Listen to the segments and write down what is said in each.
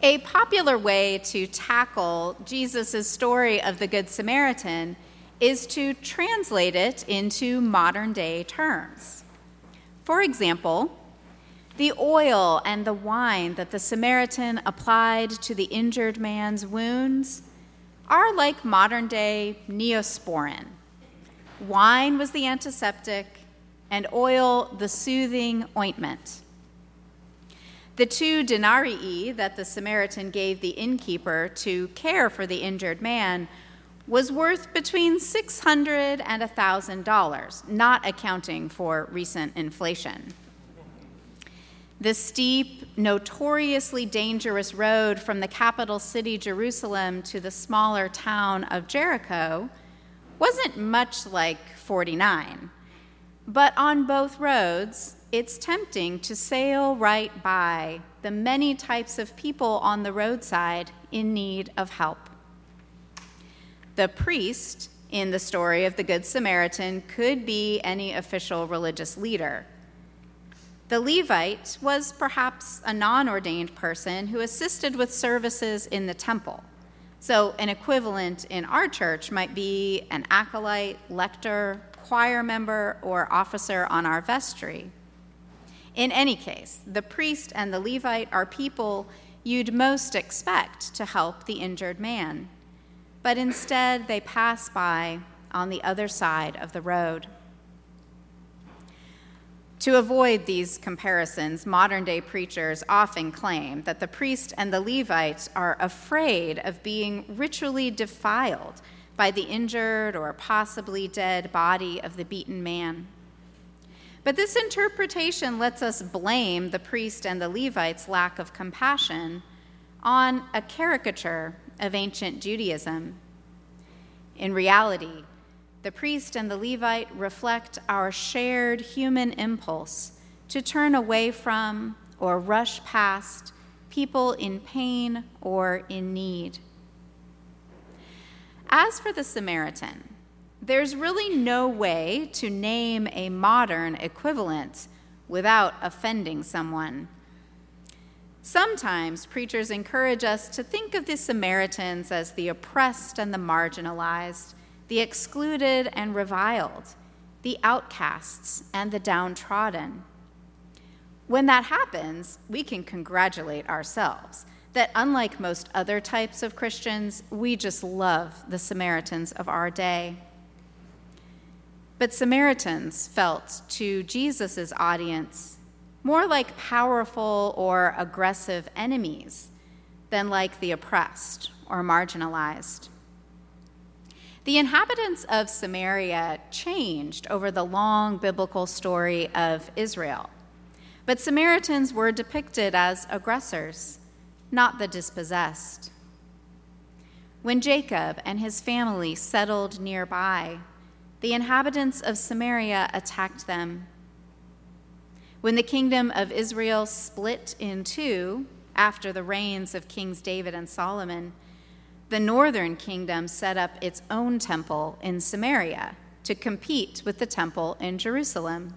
A popular way to tackle Jesus' story of the Good Samaritan is to translate it into modern day terms. For example, the oil and the wine that the Samaritan applied to the injured man's wounds are like modern day neosporin. Wine was the antiseptic, and oil the soothing ointment. The two denarii that the Samaritan gave the innkeeper to care for the injured man was worth between 600 and $1,000, not accounting for recent inflation. The steep, notoriously dangerous road from the capital city, Jerusalem, to the smaller town of Jericho wasn't much like 49. But on both roads, it's tempting to sail right by the many types of people on the roadside in need of help. The priest in the story of the Good Samaritan could be any official religious leader. The Levite was perhaps a non ordained person who assisted with services in the temple. So, an equivalent in our church might be an acolyte, lector, choir member, or officer on our vestry. In any case, the priest and the Levite are people you'd most expect to help the injured man, but instead they pass by on the other side of the road. To avoid these comparisons, modern day preachers often claim that the priest and the Levite are afraid of being ritually defiled by the injured or possibly dead body of the beaten man. But this interpretation lets us blame the priest and the Levite's lack of compassion on a caricature of ancient Judaism. In reality, the priest and the Levite reflect our shared human impulse to turn away from or rush past people in pain or in need. As for the Samaritan, there's really no way to name a modern equivalent without offending someone. Sometimes preachers encourage us to think of the Samaritans as the oppressed and the marginalized, the excluded and reviled, the outcasts and the downtrodden. When that happens, we can congratulate ourselves that, unlike most other types of Christians, we just love the Samaritans of our day. But Samaritans felt to Jesus' audience more like powerful or aggressive enemies than like the oppressed or marginalized. The inhabitants of Samaria changed over the long biblical story of Israel. But Samaritans were depicted as aggressors, not the dispossessed. When Jacob and his family settled nearby, the inhabitants of Samaria attacked them. When the kingdom of Israel split in two after the reigns of Kings David and Solomon, the northern kingdom set up its own temple in Samaria to compete with the temple in Jerusalem.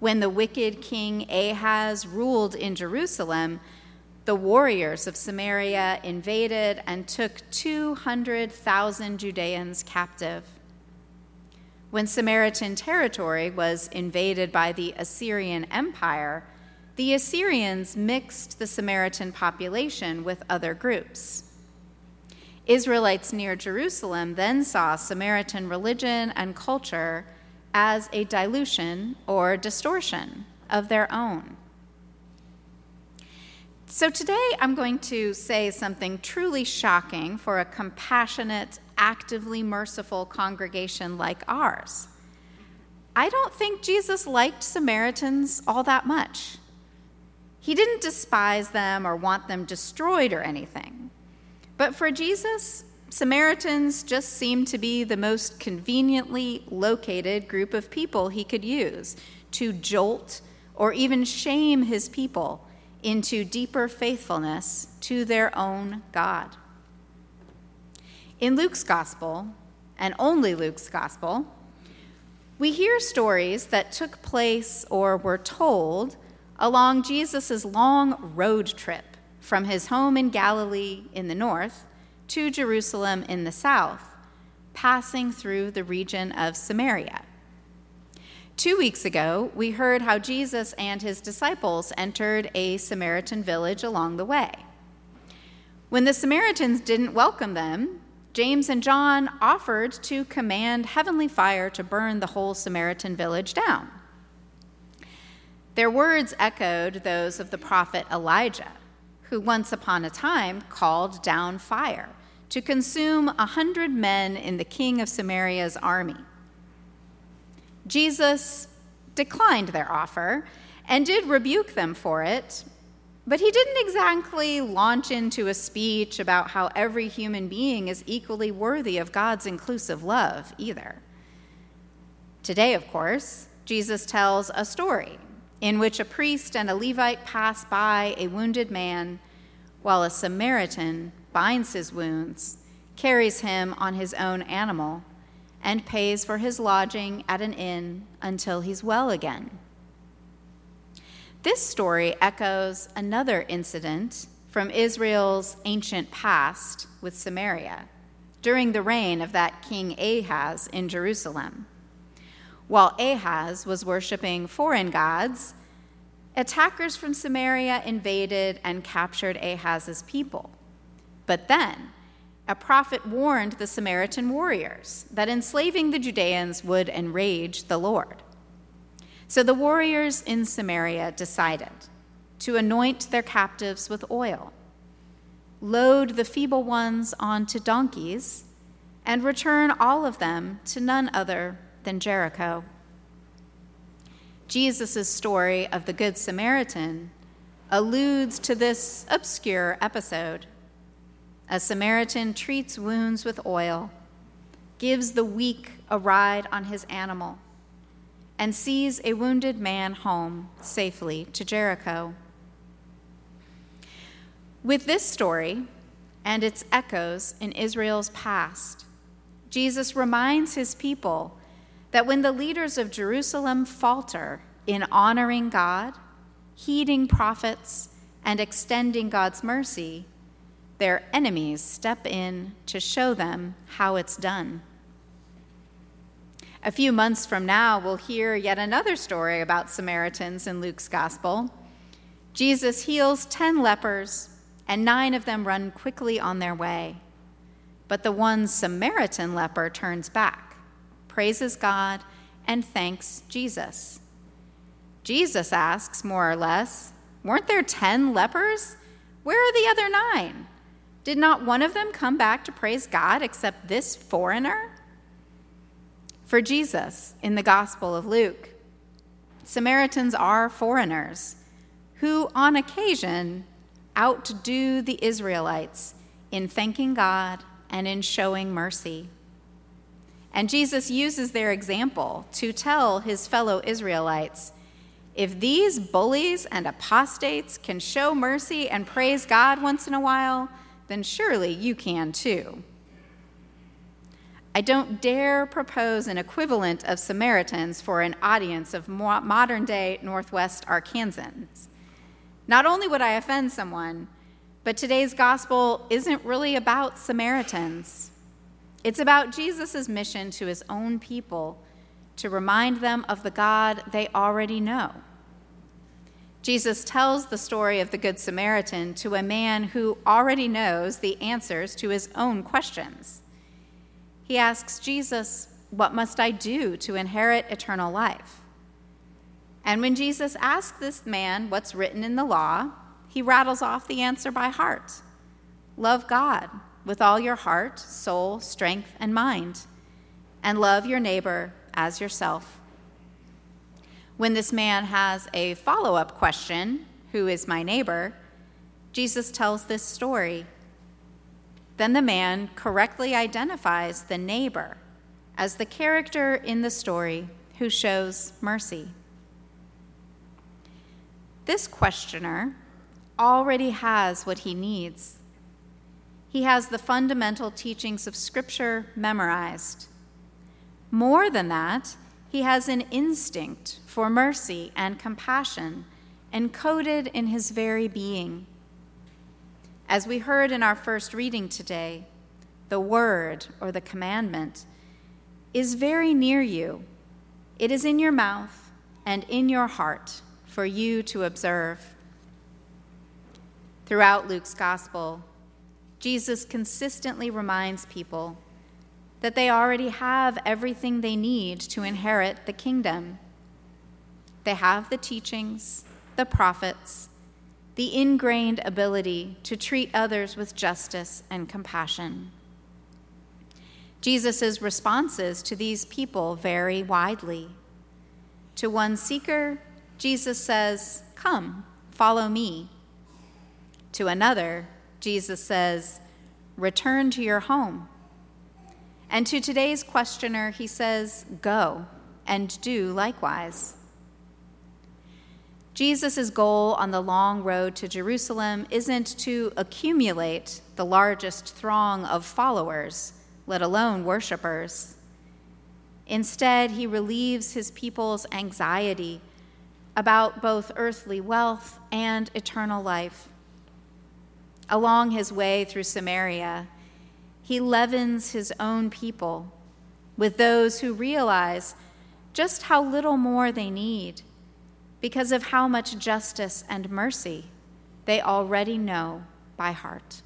When the wicked king Ahaz ruled in Jerusalem, the warriors of Samaria invaded and took 200,000 Judeans captive. When Samaritan territory was invaded by the Assyrian Empire, the Assyrians mixed the Samaritan population with other groups. Israelites near Jerusalem then saw Samaritan religion and culture as a dilution or distortion of their own. So today I'm going to say something truly shocking for a compassionate, actively merciful congregation like ours. I don't think Jesus liked Samaritans all that much. He didn't despise them or want them destroyed or anything. But for Jesus, Samaritans just seemed to be the most conveniently located group of people he could use to jolt or even shame his people into deeper faithfulness to their own God. In Luke's gospel, and only Luke's gospel, we hear stories that took place or were told along Jesus' long road trip from his home in Galilee in the north to Jerusalem in the south, passing through the region of Samaria. Two weeks ago, we heard how Jesus and his disciples entered a Samaritan village along the way. When the Samaritans didn't welcome them, James and John offered to command heavenly fire to burn the whole Samaritan village down. Their words echoed those of the prophet Elijah, who once upon a time called down fire to consume a hundred men in the king of Samaria's army. Jesus declined their offer and did rebuke them for it, but he didn't exactly launch into a speech about how every human being is equally worthy of God's inclusive love either. Today, of course, Jesus tells a story in which a priest and a Levite pass by a wounded man while a Samaritan binds his wounds, carries him on his own animal, and pays for his lodging at an inn until he's well again. This story echoes another incident from Israel's ancient past with Samaria during the reign of that king Ahaz in Jerusalem. While Ahaz was worshiping foreign gods, attackers from Samaria invaded and captured Ahaz's people. But then, a prophet warned the Samaritan warriors that enslaving the Judeans would enrage the Lord. So the warriors in Samaria decided to anoint their captives with oil, load the feeble ones onto donkeys, and return all of them to none other than Jericho. Jesus' story of the Good Samaritan alludes to this obscure episode a Samaritan treats wounds with oil, gives the weak a ride on his animal, and sees a wounded man home safely to Jericho. With this story and its echoes in Israel's past, Jesus reminds his people that when the leaders of Jerusalem falter in honoring God, heeding prophets, and extending God's mercy, their enemies step in to show them how it's done. A few months from now, we'll hear yet another story about Samaritans in Luke's gospel. Jesus heals 10 lepers, and nine of them run quickly on their way. But the one Samaritan leper turns back, praises God, and thanks Jesus. Jesus asks, more or less, Weren't there 10 lepers? Where are the other nine? Did not one of them come back to praise God except this foreigner? For Jesus, in the Gospel of Luke, Samaritans are foreigners who, on occasion, outdo the Israelites in thanking God and in showing mercy. And Jesus uses their example to tell his fellow Israelites if these bullies and apostates can show mercy and praise God once in a while, then surely you can too. I don't dare propose an equivalent of Samaritans for an audience of modern day Northwest Arkansans. Not only would I offend someone, but today's gospel isn't really about Samaritans. It's about Jesus' mission to his own people to remind them of the God they already know. Jesus tells the story of the Good Samaritan to a man who already knows the answers to his own questions. He asks Jesus, What must I do to inherit eternal life? And when Jesus asks this man what's written in the law, he rattles off the answer by heart Love God with all your heart, soul, strength, and mind, and love your neighbor as yourself. When this man has a follow up question, Who is my neighbor? Jesus tells this story. Then the man correctly identifies the neighbor as the character in the story who shows mercy. This questioner already has what he needs. He has the fundamental teachings of Scripture memorized. More than that, he has an instinct for mercy and compassion encoded in his very being. As we heard in our first reading today, the word or the commandment is very near you. It is in your mouth and in your heart for you to observe. Throughout Luke's gospel, Jesus consistently reminds people that they already have everything they need to inherit the kingdom. They have the teachings, the prophets, the ingrained ability to treat others with justice and compassion. Jesus' responses to these people vary widely. To one seeker, Jesus says, Come, follow me. To another, Jesus says, Return to your home. And to today's questioner, he says, Go and do likewise. Jesus' goal on the long road to Jerusalem isn't to accumulate the largest throng of followers, let alone worshipers. Instead, he relieves his people's anxiety about both earthly wealth and eternal life. Along his way through Samaria, he leavens his own people with those who realize just how little more they need because of how much justice and mercy they already know by heart.